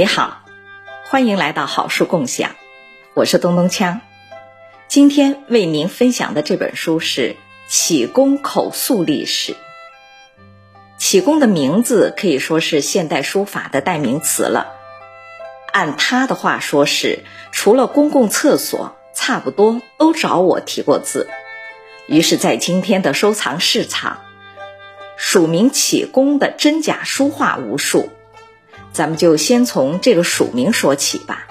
你好，欢迎来到好书共享，我是东东锵。今天为您分享的这本书是《启功口述历史》。启功的名字可以说是现代书法的代名词了。按他的话说，是除了公共厕所，差不多都找我提过字。于是，在今天的收藏市场，署名启功的真假书画无数。咱们就先从这个署名说起吧。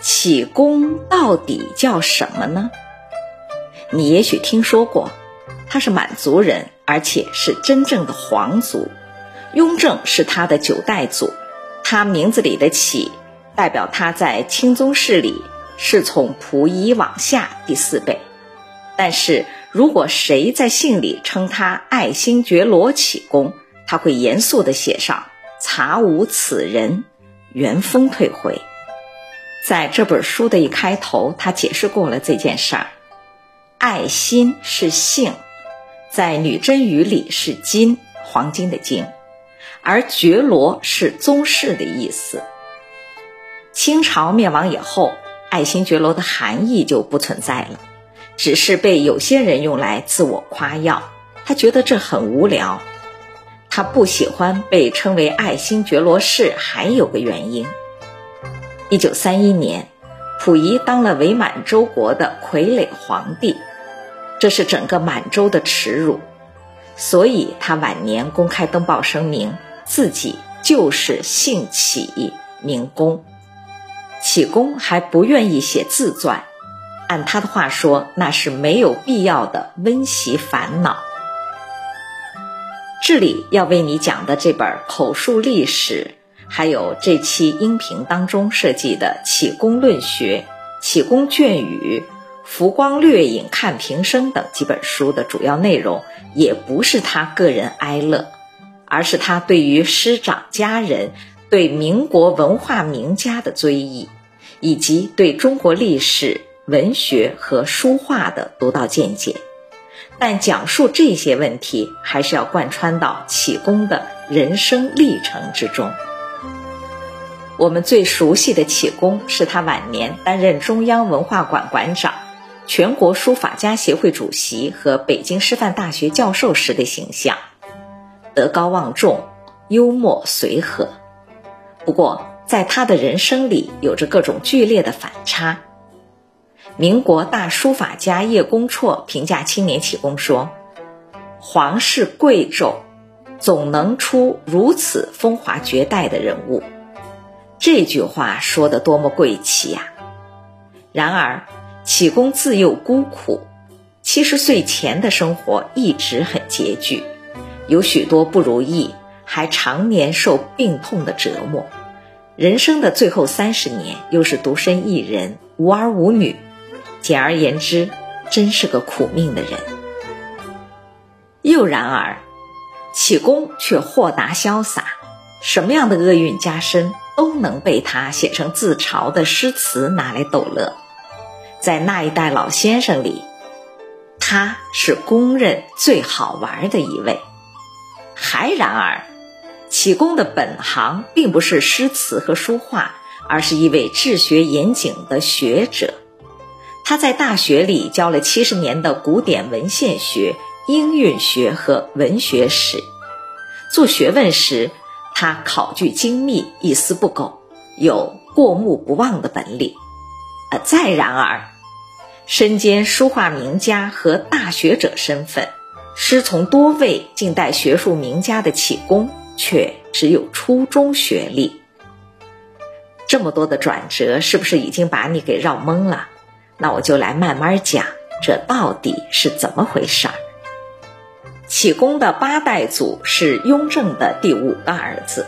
启功到底叫什么呢？你也许听说过，他是满族人，而且是真正的皇族。雍正是他的九代祖，他名字里的“启”代表他在清宗室里是从溥仪往下第四辈。但是如果谁在信里称他爱新觉罗启功，他会严肃地写上。查无此人，原封退回。在这本书的一开头，他解释过了这件事儿。爱新是姓，在女真语里是金，黄金的金，而觉罗是宗室的意思。清朝灭亡以后，爱新觉罗的含义就不存在了，只是被有些人用来自我夸耀。他觉得这很无聊。他不喜欢被称为爱新觉罗氏，还有个原因。一九三一年，溥仪当了伪满洲国的傀儡皇帝，这是整个满洲的耻辱，所以他晚年公开登报声明，自己就是姓启名公。启功还不愿意写自传，按他的话说，那是没有必要的温习烦恼。这里要为你讲的这本口述历史，还有这期音频当中设计的《启功论学》《启功卷语》《浮光掠影看平生》等几本书的主要内容，也不是他个人哀乐，而是他对于师长家人、对民国文化名家的追忆，以及对中国历史、文学和书画的独到见解。但讲述这些问题，还是要贯穿到启功的人生历程之中。我们最熟悉的启功，是他晚年担任中央文化馆馆长、全国书法家协会主席和北京师范大学教授时的形象，德高望重、幽默随和。不过，在他的人生里，有着各种剧烈的反差。民国大书法家叶公绰评价青年启功说：“皇室贵胄，总能出如此风华绝代的人物。”这句话说的多么贵气呀！然而，启功自幼孤苦，七十岁前的生活一直很拮据，有许多不如意，还常年受病痛的折磨。人生的最后三十年，又是独身一人，无儿无女。简而言之，真是个苦命的人。又然而，启功却豁达潇洒，什么样的厄运加身，都能被他写成自嘲的诗词拿来逗乐。在那一代老先生里，他是公认最好玩的一位。还然而，启功的本行并不是诗词和书画，而是一位治学严谨的学者。他在大学里教了七十年的古典文献学、音韵学和文学史。做学问时，他考据精密，一丝不苟，有过目不忘的本领。呃，再然而，身兼书画名家和大学者身份，师从多位近代学术名家的启功，却只有初中学历。这么多的转折，是不是已经把你给绕懵了？那我就来慢慢讲，这到底是怎么回事儿？启功的八代祖是雍正的第五个儿子，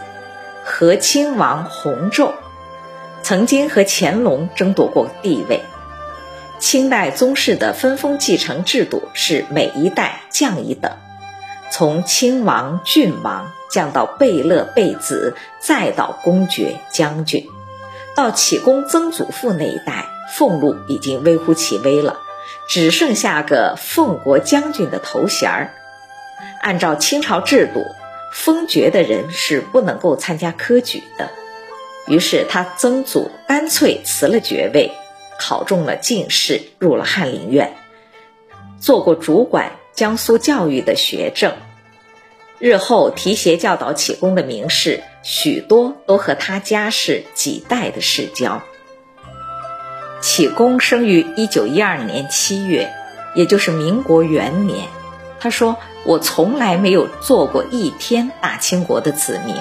和亲王弘昼，曾经和乾隆争夺过地位。清代宗室的分封继承制度是每一代降一等，从亲王、郡王降到贝勒、贝子，再到公爵、将军，到启功曾祖父那一代。俸禄已经微乎其微了，只剩下个奉国将军的头衔儿。按照清朝制度，封爵的人是不能够参加科举的。于是他曾祖干脆辞了爵位，考中了进士，入了翰林院，做过主管江苏教育的学政。日后提携教导启功的名士，许多都和他家是几代的世交。启功生于一九一二年七月，也就是民国元年。他说：“我从来没有做过一天大清国的子民。”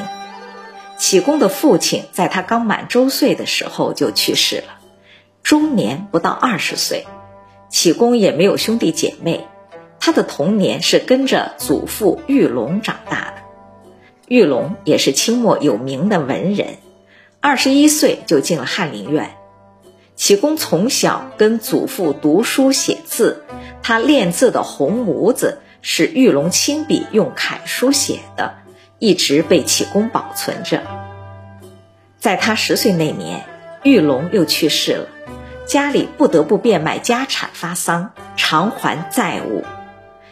启功的父亲在他刚满周岁的时候就去世了，终年不到二十岁。启功也没有兄弟姐妹，他的童年是跟着祖父玉龙长大的。玉龙也是清末有名的文人，二十一岁就进了翰林院。启功从小跟祖父读书写字，他练字的红模子是玉龙亲笔用楷书写的。一直被启功保存着。在他十岁那年，玉龙又去世了，家里不得不变卖家产发丧，偿还债务。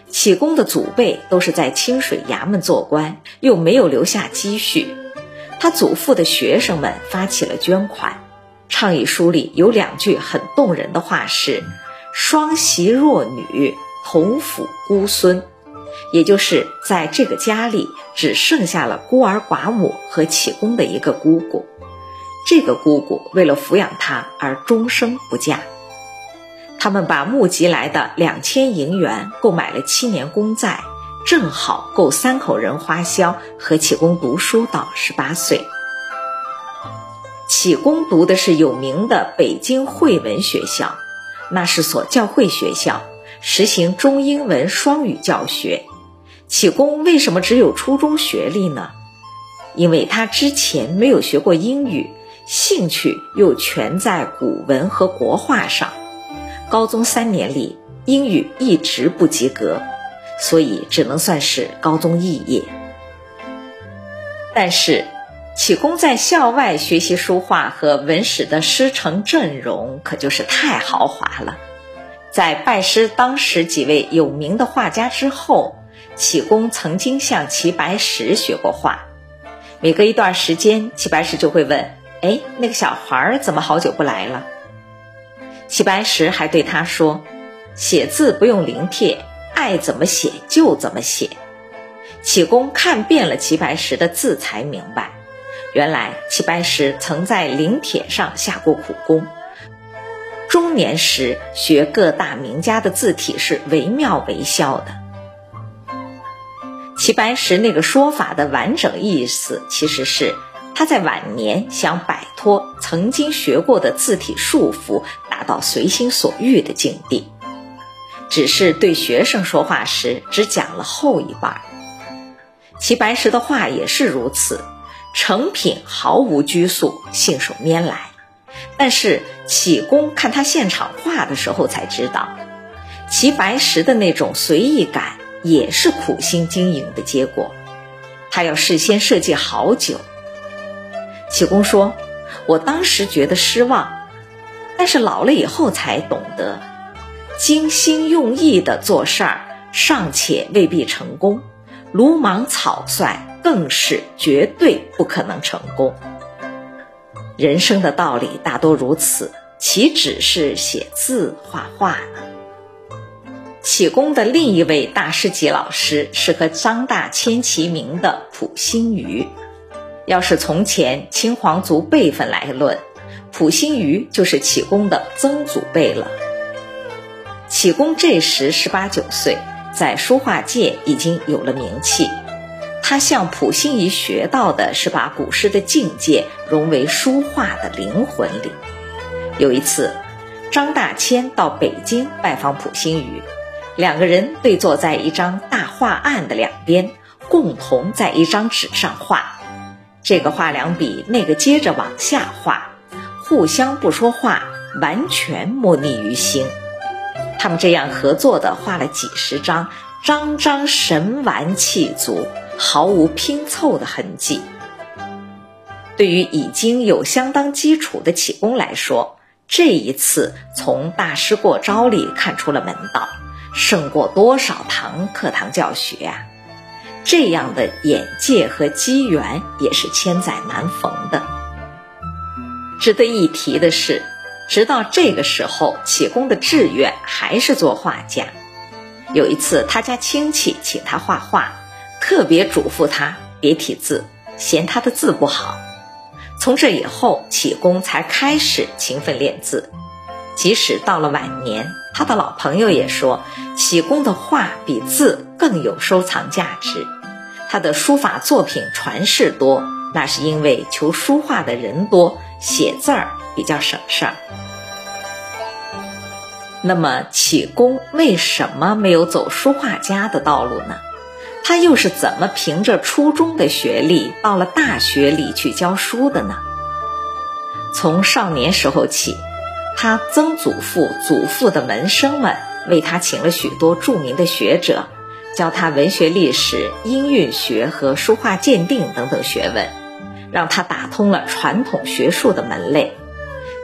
启功的祖辈都是在清水衙门做官，又没有留下积蓄。他祖父的学生们发起了捐款，倡议书里有两句很动人的话是：“双媳弱女，同抚孤孙。”也就是在这个家里只剩下了孤儿寡母和启功的一个姑姑，这个姑姑为了抚养他而终生不嫁。他们把募集来的两千银元购买了七年公债，正好够三口人花销和启功读书到十八岁。启功读的是有名的北京汇文学校，那是所教会学校。实行中英文双语教学，启功为什么只有初中学历呢？因为他之前没有学过英语，兴趣又全在古文和国画上。高中三年里，英语一直不及格，所以只能算是高中肄业。但是，启功在校外学习书画和文史的师承阵容，可就是太豪华了。在拜师当时几位有名的画家之后，启功曾经向齐白石学过画。每隔一段时间，齐白石就会问：“哎，那个小孩怎么好久不来了？”齐白石还对他说：“写字不用临帖，爱怎么写就怎么写。”启功看遍了齐白石的字，才明白，原来齐白石曾在临帖上下过苦功。中年时学各大名家的字体是惟妙惟肖的。齐白石那个说法的完整意思，其实是他在晚年想摆脱曾经学过的字体束缚，达到随心所欲的境地。只是对学生说话时，只讲了后一半。齐白石的画也是如此，成品毫无拘束，信手拈来。但是启功看他现场画的时候才知道，齐白石的那种随意感也是苦心经营的结果。他要事先设计好久。启功说：“我当时觉得失望，但是老了以后才懂得，精心用意的做事儿尚且未必成功，鲁莽草率更是绝对不可能成功。”人生的道理大多如此，岂止是写字画画呢？启功的另一位大师级老师是和张大千齐名的溥心畬。要是从前清皇族辈分来论，溥心畬就是启功的曾祖辈了。启功这时十八九岁，在书画界已经有了名气。他向溥心畬学到的是把古诗的境界融为书画的灵魂里。有一次，张大千到北京拜访溥心畬，两个人对坐在一张大画案的两边，共同在一张纸上画。这个画两笔，那个接着往下画，互相不说话，完全默逆于心。他们这样合作的画了几十张，张张神完气足。毫无拼凑的痕迹。对于已经有相当基础的启功来说，这一次从大师过招里看出了门道，胜过多少堂课堂教学啊！这样的眼界和机缘也是千载难逢的。值得一提的是，直到这个时候，启功的志愿还是做画家。有一次，他家亲戚请他画画，特别嘱咐他别提字，嫌他的字不好。从这以后，启功才开始勤奋练字。即使到了晚年，他的老朋友也说，启功的画比字更有收藏价值。他的书法作品传世多，那是因为求书画的人多，写字儿比较省事儿。那么，启功为什么没有走书画家的道路呢？他又是怎么凭着初中的学历，到了大学里去教书的呢？从少年时候起。他曾祖父、祖父的门生们为他请了许多著名的学者，教他文学历史、音韵学和书画鉴定等等学问，让他打通了传统学术的门类。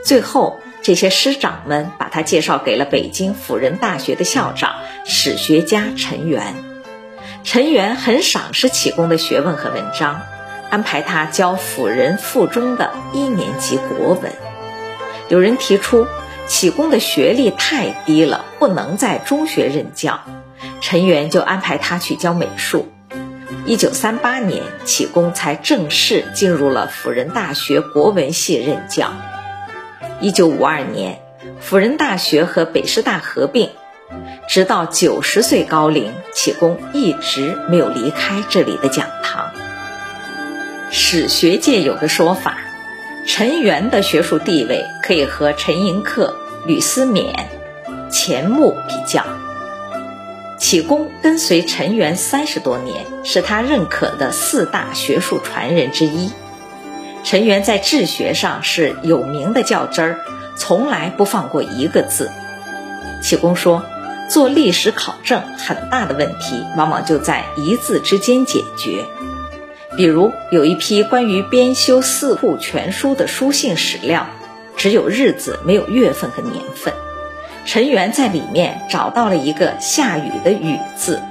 最后，这些师长们把他介绍给了北京辅仁大学的校长、史学家陈元。陈元很赏识启功的学问和文章，安排他教辅仁附中的一年级国文。有人提出，启功的学历太低了，不能在中学任教。陈元就安排他去教美术。一九三八年，启功才正式进入了辅仁大学国文系任教。一九五二年，辅仁大学和北师大合并，直到九十岁高龄，启功一直没有离开这里的讲堂。史学界有个说法。陈元的学术地位可以和陈寅恪、吕思勉、钱穆比较。启功跟随陈元三十多年，是他认可的四大学术传人之一。陈元在治学上是有名的较真儿，从来不放过一个字。启功说，做历史考证，很大的问题往往就在一字之间解决。比如有一批关于编修《四库全书》的书信史料，只有日子没有月份和年份。陈元在里面找到了一个下雨的“雨”字，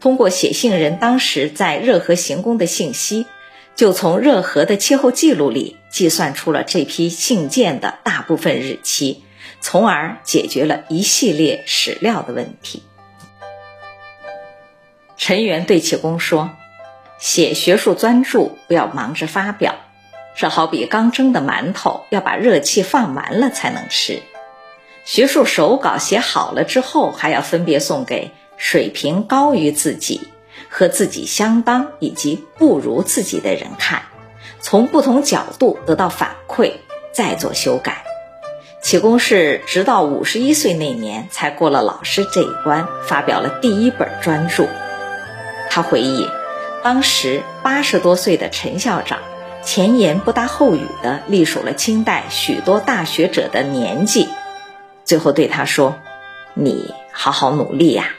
通过写信人当时在热河行宫的信息，就从热河的气候记录里计算出了这批信件的大部分日期，从而解决了一系列史料的问题。陈元对启功说。写学术专著不要忙着发表，这好比刚蒸的馒头，要把热气放完了才能吃。学术手稿写好了之后，还要分别送给水平高于自己、和自己相当以及不如自己的人看，从不同角度得到反馈，再做修改。启功是直到五十一岁那年才过了老师这一关，发表了第一本专著。他回忆。当时八十多岁的陈校长，前言不搭后语地隶属了清代许多大学者的年纪，最后对他说：“你好好努力呀。”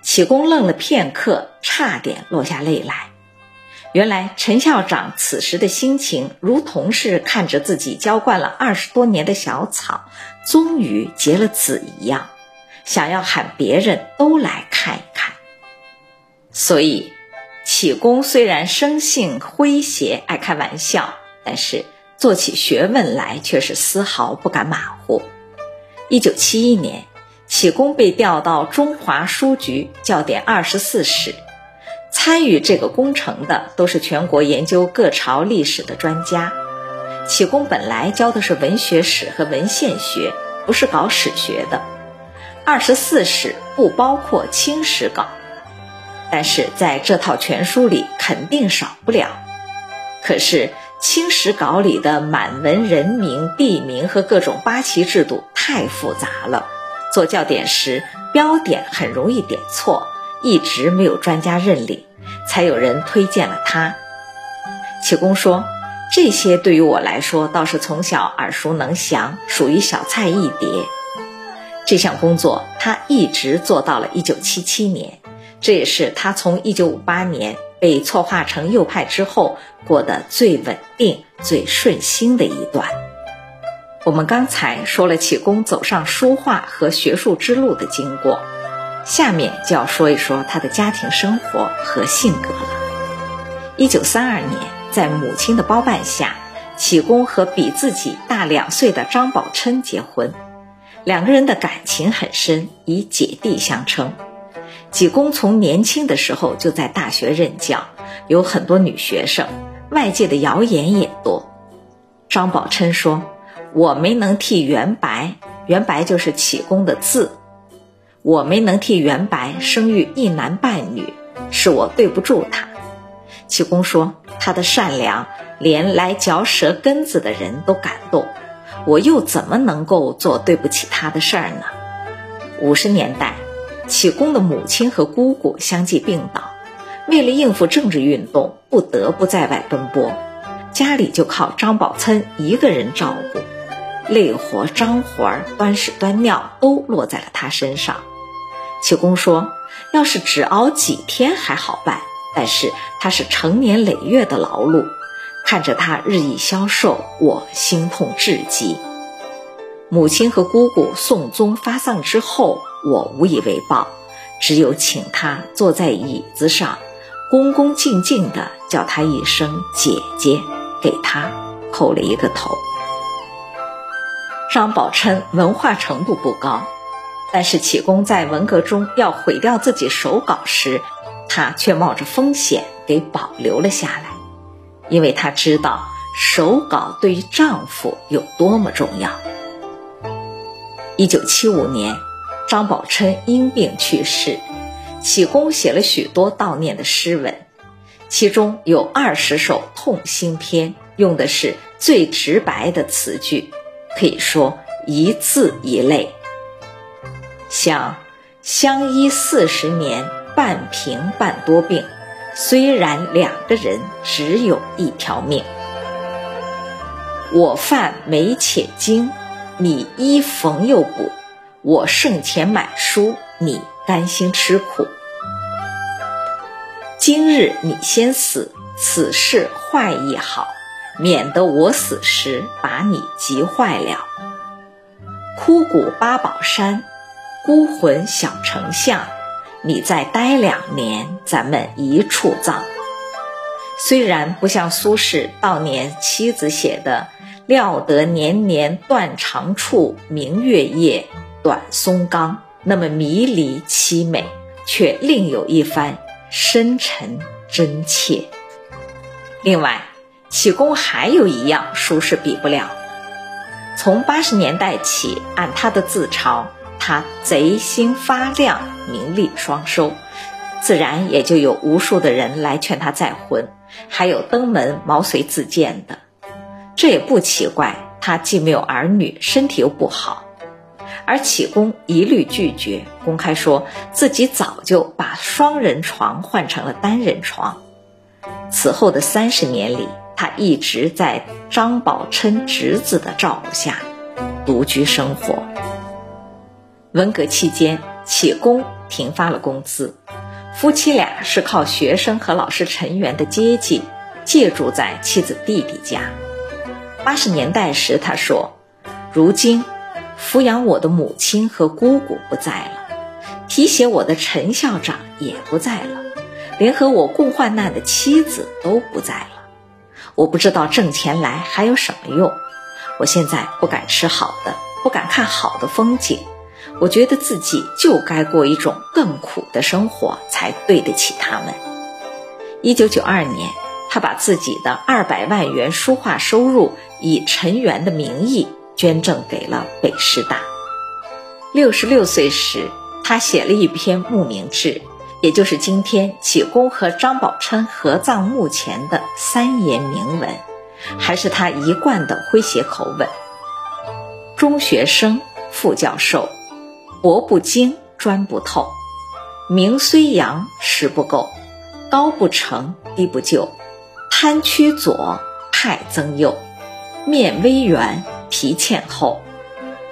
启功愣了片刻，差点落下泪来。原来陈校长此时的心情，如同是看着自己浇灌了二十多年的小草，终于结了籽一样，想要喊别人都来看一看。所以。启功虽然生性诙谐，爱开玩笑，但是做起学问来却是丝毫不敢马虎。一九七一年，启功被调到中华书局教点二十四史，参与这个工程的都是全国研究各朝历史的专家。启功本来教的是文学史和文献学，不是搞史学的。二十四史不包括清史稿。但是在这套全书里肯定少不了。可是清史稿里的满文人名、地名和各种八旗制度太复杂了，做校点时标点很容易点错，一直没有专家认领，才有人推荐了他。启功说：“这些对于我来说倒是从小耳熟能详，属于小菜一碟。”这项工作他一直做到了1977年。这也是他从一九五八年被错划成右派之后过得最稳定、最顺心的一段。我们刚才说了启功走上书画和学术之路的经过，下面就要说一说他的家庭生活和性格了。一九三二年，在母亲的包办下，启功和比自己大两岁的张宝琛结婚，两个人的感情很深，以姐弟相称。启功从年轻的时候就在大学任教，有很多女学生，外界的谣言也多。张宝琛说：“我没能替元白，元白就是启功的字，我没能替元白生育一男半女，是我对不住他。”启功说：“他的善良，连来嚼舌根子的人都感动，我又怎么能够做对不起他的事儿呢？”五十年代，启功的母亲和姑姑相继病倒，为了应付政治运动，不得不在外奔波，家里就靠张宝琛一个人照顾，累活、脏活、端屎端尿都落在了他身上。启功说：“要是只熬几天还好办。”但是他是成年累月的劳碌，看着他日益消瘦，我心痛至极。母亲和姑姑送终发丧之后，我无以为报，只有请他坐在椅子上，恭恭敬敬地叫他一声姐姐，给他叩了一个头。张宝琛文化程度不高，但是启功在文革中要毁掉自己手稿时。她却冒着风险给保留了下来，因为她知道手稿对于丈夫有多么重要。一九七五年，张宝琛因病去世，启功写了许多悼念的诗文，其中有二十首痛心篇，用的是最直白的词句，可以说一字一泪，像相依四十年。半贫半多病，虽然两个人只有一条命。我饭没且精，你衣缝又补；我剩钱买书，你甘心吃苦。今日你先死，此事坏亦好，免得我死时把你急坏了。枯骨八宝山，孤魂小丞相。你再待两年，咱们一处葬。虽然不像苏轼悼念妻子写的“料得年年断肠处，明月夜，短松冈”那么迷离凄美，却另有一番深沉真切。另外，启功还有一样，苏轼比不了。从八十年代起，按他的自嘲。他贼心发亮，名利双收，自然也就有无数的人来劝他再婚，还有登门毛遂自荐的。这也不奇怪，他既没有儿女，身体又不好，而启功一律拒绝，公开说自己早就把双人床换成了单人床。此后的三十年里，他一直在张宝琛侄子的照顾下独居生活。文革期间，启功停发了工资，夫妻俩是靠学生和老师成员的接济，借住在妻子弟弟家。八十年代时，他说：“如今，抚养我的母亲和姑姑不在了，提携我的陈校长也不在了，连和我共患难的妻子都不在了。我不知道挣钱来还有什么用。我现在不敢吃好的，不敢看好的风景。”我觉得自己就该过一种更苦的生活，才对得起他们。一九九二年，他把自己的二百万元书画收入以陈元的名义捐赠给了北师大。六十六岁时，他写了一篇墓铭志，也就是今天启功和张宝琛合葬墓前的三言铭文，还是他一贯的诙谐口吻。中学生，副教授。博不精，专不透；名虽扬，实不够；高不成，低不就；贪趋左，害增右；面微圆，皮欠厚；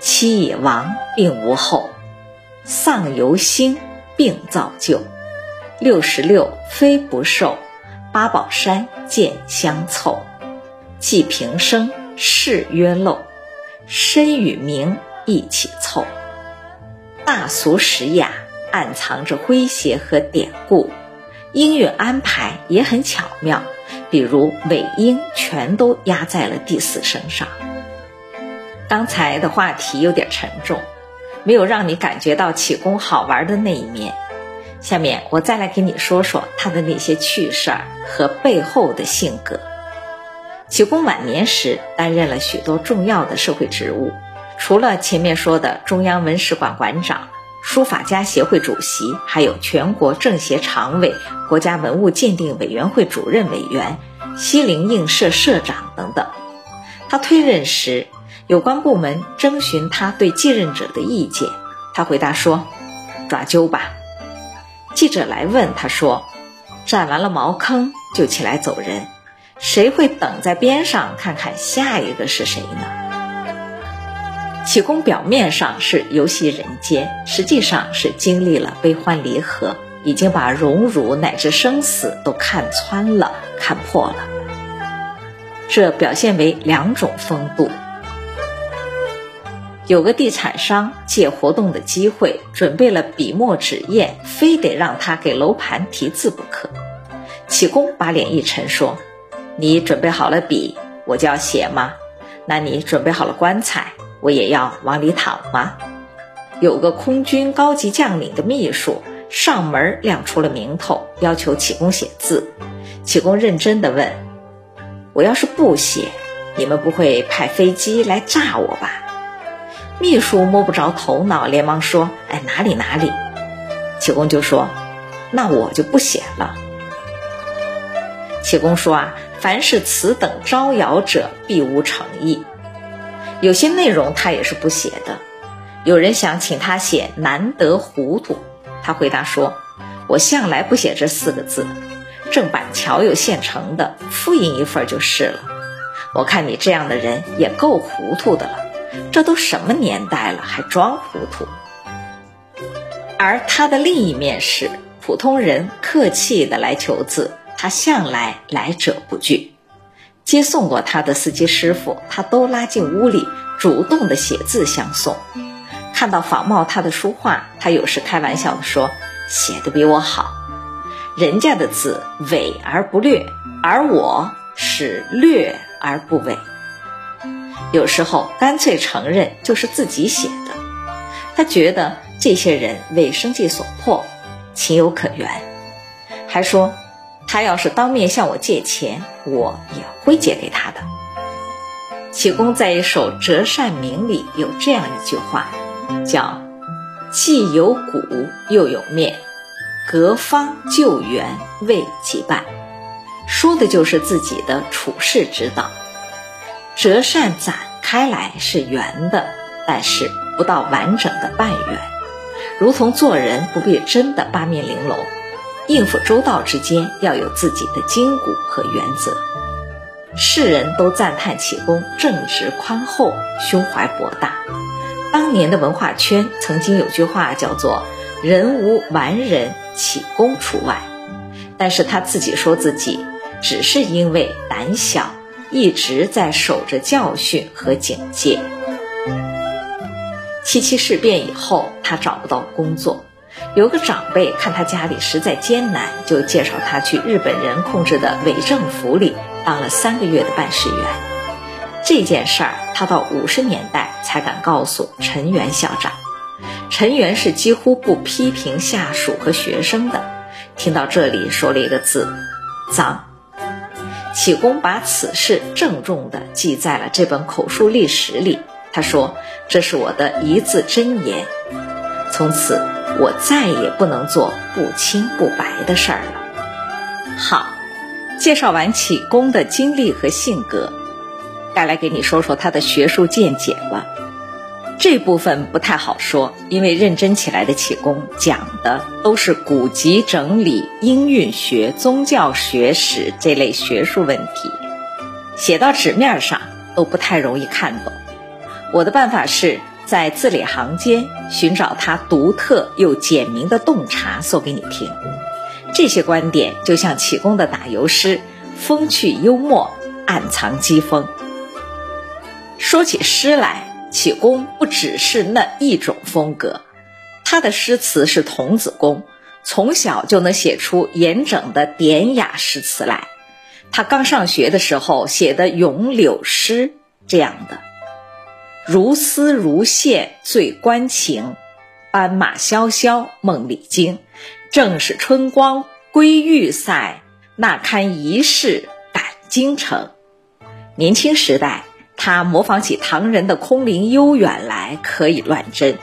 妻已亡，病无后；丧犹兴，病造就；六十六，非不寿；八宝山见相凑；既平生，事曰漏；身与名一起凑。大俗实雅，暗藏着诙谐和典故，音乐安排也很巧妙，比如尾音全都压在了第四声上。刚才的话题有点沉重，没有让你感觉到启功好玩的那一面。下面我再来给你说说他的那些趣事儿和背后的性格。启功晚年时担任了许多重要的社会职务，除了前面说的中央文史馆馆长。书法家协会主席，还有全国政协常委、国家文物鉴定委员会主任委员、西泠印社社长等等。他退任时，有关部门征询他对继任者的意见，他回答说：“抓阄吧。”记者来问他说：“占完了茅坑就起来走人，谁会等在边上看看下一个是谁呢？”启功表面上是游戏人间，实际上是经历了悲欢离合，已经把荣辱乃至生死都看穿了、看破了。这表现为两种风度。有个地产商借活动的机会，准备了笔墨纸砚，非得让他给楼盘题字不可。启功把脸一沉，说：“你准备好了笔，我就要写吗？那你准备好了棺材？”我也要往里躺吗？有个空军高级将领的秘书上门亮出了名头，要求启功写字。启功认真的问：“我要是不写，你们不会派飞机来炸我吧？”秘书摸不着头脑，连忙说：“哎，哪里哪里。”启功就说：“那我就不写了。”启功说：“啊，凡是此等招摇者，必无诚意。”有些内容他也是不写的。有人想请他写“难得糊涂”，他回答说：“我向来不写这四个字，正板桥有现成的，复印一份就是了。我看你这样的人也够糊涂的了，这都什么年代了，还装糊涂？”而他的另一面是，普通人客气的来求字，他向来来者不拒。接送过他的司机师傅，他都拉进屋里，主动的写字相送。看到仿冒他的书画，他有时开玩笑的说：“写的比我好。”人家的字伪而不略，而我是略而不伪。有时候干脆承认就是自己写的。他觉得这些人为生计所迫，情有可原，还说。他要是当面向我借钱，我也会借给他的。启功在一首《折扇铭》里有这样一句话，叫“既有骨又有面，隔方救援未及半”，说的就是自己的处世之道。折扇展开来是圆的，但是不到完整的半圆，如同做人不必真的八面玲珑。应付周到之间要有自己的筋骨和原则。世人都赞叹启功正直宽厚、胸怀博大。当年的文化圈曾经有句话叫做“人无完人，启功除外”，但是他自己说自己只是因为胆小，一直在守着教训和警戒。七七事变以后，他找不到工作。有个长辈看他家里实在艰难，就介绍他去日本人控制的伪政府里当了三个月的办事员。这件事儿他到五十年代才敢告诉陈元校长。陈元是几乎不批评下属和学生的。听到这里，说了一个字：脏。启功把此事郑重地记在了这本口述历史里。他说：“这是我的一字真言。”从此。我再也不能做不清不白的事儿了。好，介绍完启功的经历和性格，该来给你说说他的学术见解了。这部分不太好说，因为认真起来的启功讲的都是古籍整理、音韵学、宗教学史这类学术问题，写到纸面上都不太容易看懂。我的办法是。在字里行间寻找他独特又简明的洞察，说给你听。这些观点就像启功的打油诗，风趣幽默，暗藏机锋。说起诗来，启功不只是那一种风格，他的诗词是童子功，从小就能写出严整的典雅诗词来。他刚上学的时候写的咏柳诗这样的：“如丝如线醉关情，斑马萧萧梦里惊。正是春光归玉塞，那堪一世赶京城。”年轻时代，他模仿起唐人的空灵悠远来，可以乱真。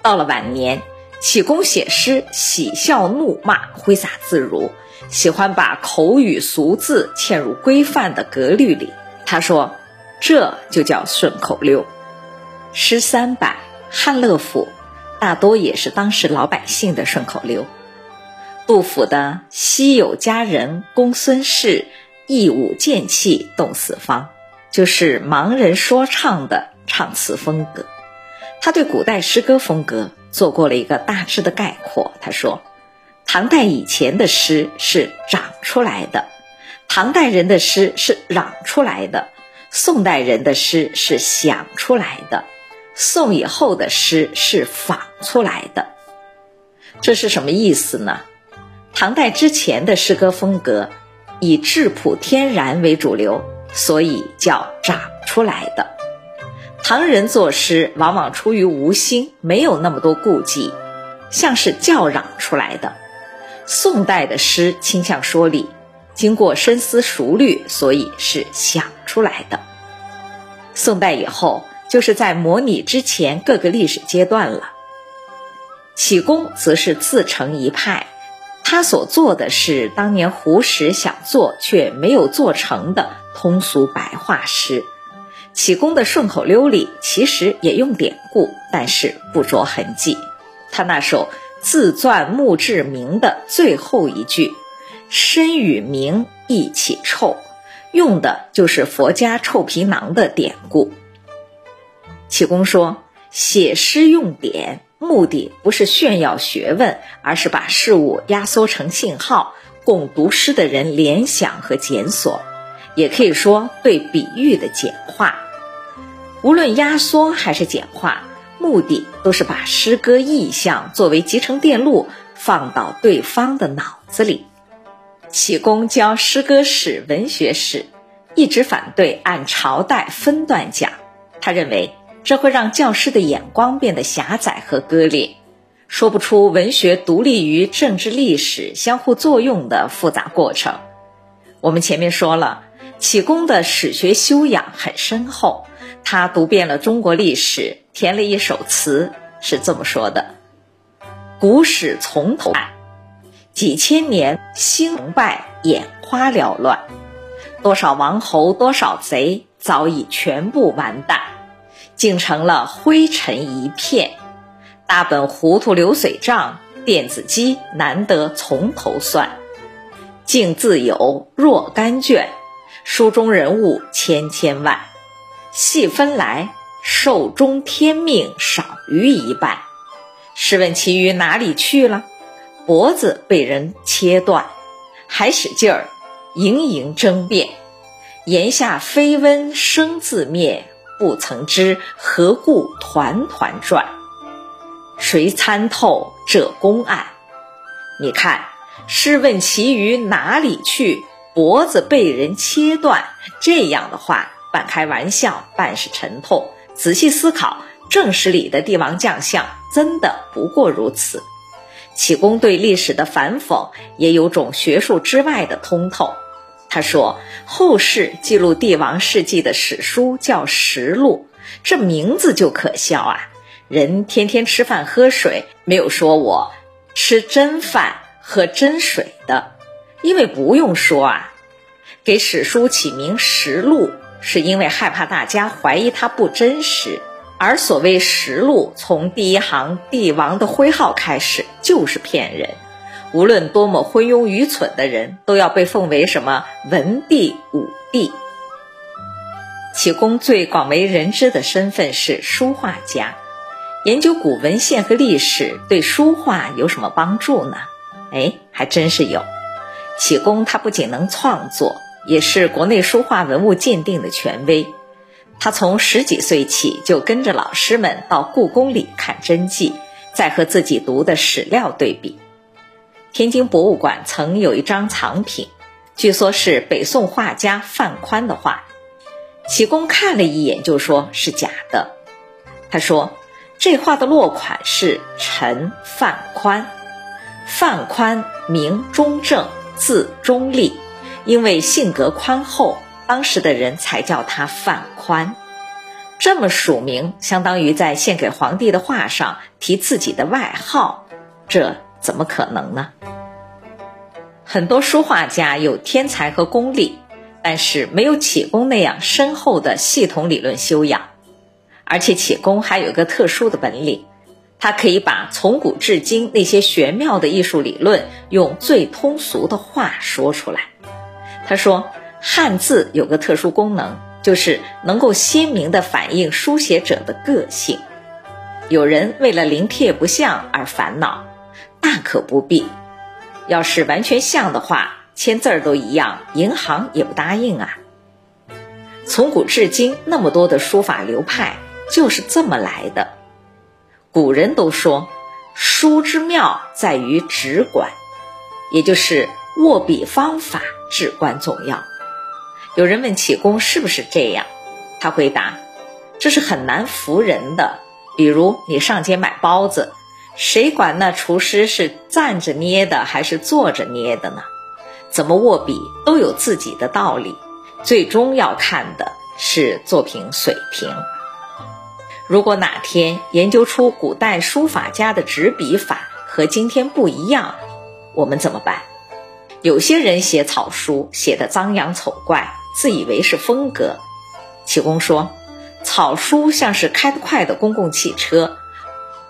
到了晚年，启功写诗喜笑怒骂，挥洒自如。喜欢把口语俗字嵌入规范的格律里。他说：“这就叫顺口溜。”诗三百，汉乐府大多也是当时老百姓的顺口溜。杜甫的“昔有佳人公孙氏，一舞剑气动四方”就是盲人说唱的唱词风格。他对古代诗歌风格做过了一个大致的概括。他说。唐代以前的诗是长出来的，唐代人的诗是嚷出来的，宋代人的诗是想出来的，宋以后的诗是仿出来的。这是什么意思呢？唐代之前的诗歌风格以质朴天然为主流，所以叫长出来的。唐人作诗往往出于无心，没有那么多顾忌，像是叫嚷出来的。宋代的诗倾向说理，经过深思熟虑，所以是想出来的。宋代以后，就是在模拟之前各个历史阶段了。启功则是自成一派，他所做的是当年胡适想做却没有做成的通俗白话诗。启功的顺口溜里其实也用典故，但是不着痕迹。他那首。自撰墓志铭的最后一句“身与名一起臭”，用的就是佛家臭皮囊的典故。启功说：“写诗用典，目的不是炫耀学问，而是把事物压缩成信号，供读诗的人联想和检索，也可以说对比喻的简化。无论压缩还是简化。”目的都是把诗歌意象作为集成电路放到对方的脑子里。启功教诗歌史、文学史，一直反对按朝代分段讲。他认为这会让教师的眼光变得狭窄和割裂，说不出文学独立于政治历史相互作用的复杂过程。我们前面说了，启功的史学修养很深厚。他读遍了中国历史，填了一首词，是这么说的：“古史从头看，几千年兴败，眼花缭乱，多少王侯，多少贼，早已全部完蛋，竟成了灰尘一片。大本糊涂流水账，电子机难得从头算，竟自有若干卷，书中人物千千万。”细分来，寿终天命少于一半。试问其余哪里去了？脖子被人切断，还使劲儿，盈盈争辩。言下非温生自灭，不曾知何故团团转。谁参透这公案？你看，试问其余哪里去？脖子被人切断，这样的话。半开玩笑，半是沉痛。仔细思考，正史里的帝王将相真的不过如此。启功对历史的反讽也有种学术之外的通透。他说：“后世记录帝王事迹的史书叫实录，这名字就可笑啊！人天天吃饭喝水，没有说我吃真饭喝真水的，因为不用说啊。给史书起名实录。”是因为害怕大家怀疑它不真实，而所谓实录，从第一行帝王的徽号开始就是骗人。无论多么昏庸愚蠢的人，都要被奉为什么文帝、武帝。启功最广为人知的身份是书画家。研究古文献和历史对书画有什么帮助呢？哎，还真是有。启功他不仅能创作。也是国内书画文物鉴定的权威，他从十几岁起就跟着老师们到故宫里看真迹，再和自己读的史料对比。天津博物馆曾有一张藏品，据说是北宋画家范宽的画。启功看了一眼，就说是假的。他说这画的落款是陈范宽，范宽名中正，字中立，因为性格宽厚，当时的人才叫他范宽。这么署名，相当于在献给皇帝的画上提自己的外号，这怎么可能呢？很多书画家有天才和功力，但是没有启功那样深厚的系统理论修养。而且启功还有个特殊的本领，他可以把从古至今那些玄妙的艺术理论用最通俗的话说出来。他说，汉字有个特殊功能。就是能够鲜明地反映书写者的个性。有人为了临帖不像而烦恼，大可不必。要是完全像的话，签字儿都一样，银行也不答应啊。从古至今那么多的书法流派，就是这么来的。古人都说，书之妙在于直管，也就是握笔方法至关重要。有人问启功是不是这样，他回答：“这是很难服人的。比如你上街买包子，谁管那厨师是站着捏的还是坐着捏的呢？怎么握笔都有自己的道理，最终要看的是作品水平。如果哪天研究出古代书法家的执笔法和今天不一样，我们怎么办？有些人写草书写得张扬丑怪。”自以为是风格，启功说：“草书像是开得快的公共汽车，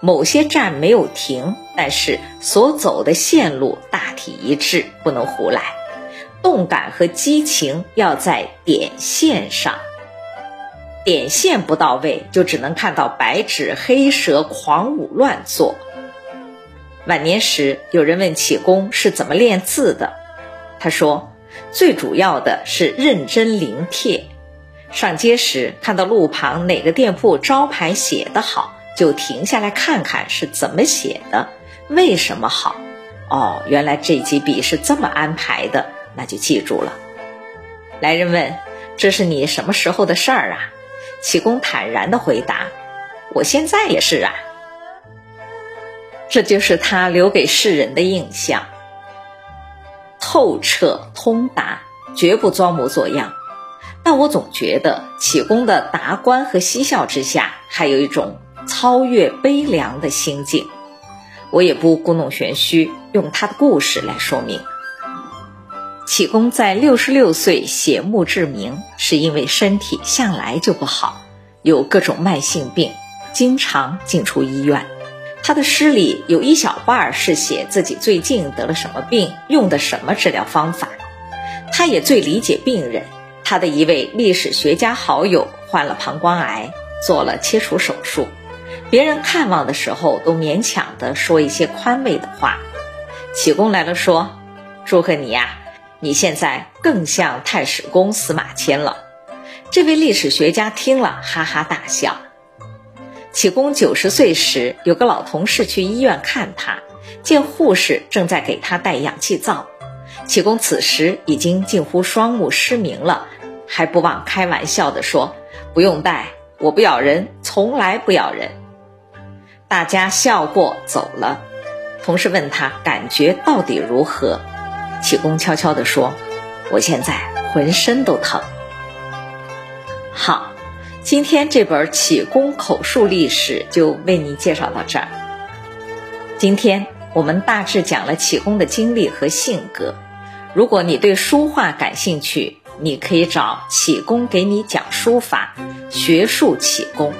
某些站没有停，但是所走的线路大体一致，不能胡来。动感和激情要在点线上，点线不到位，就只能看到白纸黑蛇狂舞乱作。”晚年时，有人问启功是怎么练字的，他说。最主要的是认真临帖，上街时看到路旁哪个店铺招牌写得好，就停下来看看是怎么写的，为什么好。哦，原来这几笔是这么安排的，那就记住了。来人问：“这是你什么时候的事儿啊？”启功坦然地回答：“我现在也是啊。”这就是他留给世人的印象。透彻通达，绝不装模作样。但我总觉得启功的达观和嬉笑之下，还有一种超越悲凉的心境。我也不故弄玄虚，用他的故事来说明。启功在六十六岁写墓志铭，是因为身体向来就不好，有各种慢性病，经常进出医院。他的诗里有一小半是写自己最近得了什么病，用的什么治疗方法。他也最理解病人。他的一位历史学家好友患了膀胱癌，做了切除手术。别人看望的时候都勉强的说一些宽慰的话。启功来了说：“祝贺你呀，你现在更像太史公司马迁了。”这位历史学家听了哈哈大笑。启功九十岁时，有个老同事去医院看他，见护士正在给他戴氧气罩。启功此时已经近乎双目失明了，还不忘开玩笑地说：“不用戴，我不咬人，从来不咬人。”大家笑过走了。同事问他感觉到底如何，启功悄悄地说：“我现在浑身都疼。”好。今天这本启功口述历史就为您介绍到这儿。今天我们大致讲了启功的经历和性格。如果你对书画感兴趣，你可以找启功给你讲书法，学术启功。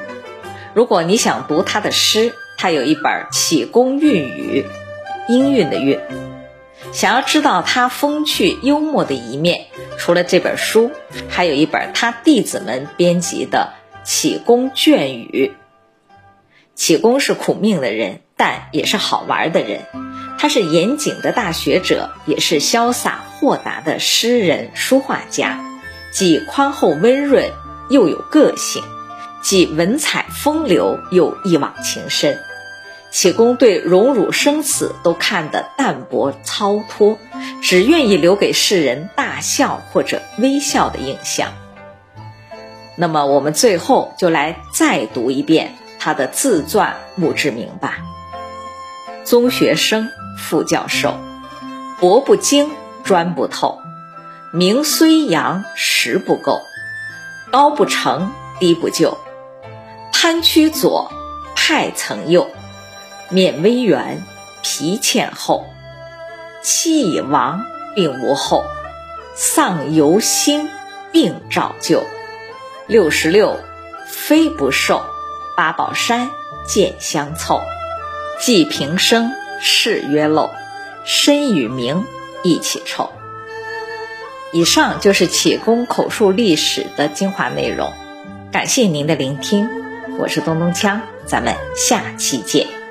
如果你想读他的诗，他有一本《启功韵语》，音韵的韵。想要知道他风趣幽默的一面，除了这本书，还有一本他弟子们编辑的《启功卷语》。启功是苦命的人，但也是好玩的人。他是严谨的大学者，也是潇洒豁达的诗人、书画家，既宽厚温润，又有个性；既文采风流，又一往情深。启功对荣辱生死都看得淡泊超脱，只愿意留给世人大笑或者微笑的印象。那么，我们最后就来再读一遍他的自传墓志铭吧。中学生，副教授，博不精，专不透，名虽扬，实不够，高不成，低不就，攀曲左，派曾右，面微圆，皮欠厚，妻已亡，并无后，丧犹兴，病照旧。六十六，非不寿，八宝山见相凑，既平生事曰陋，身与名一起臭。以上就是启功口述历史的精华内容，感谢您的聆听，我是东东锵，咱们下期见。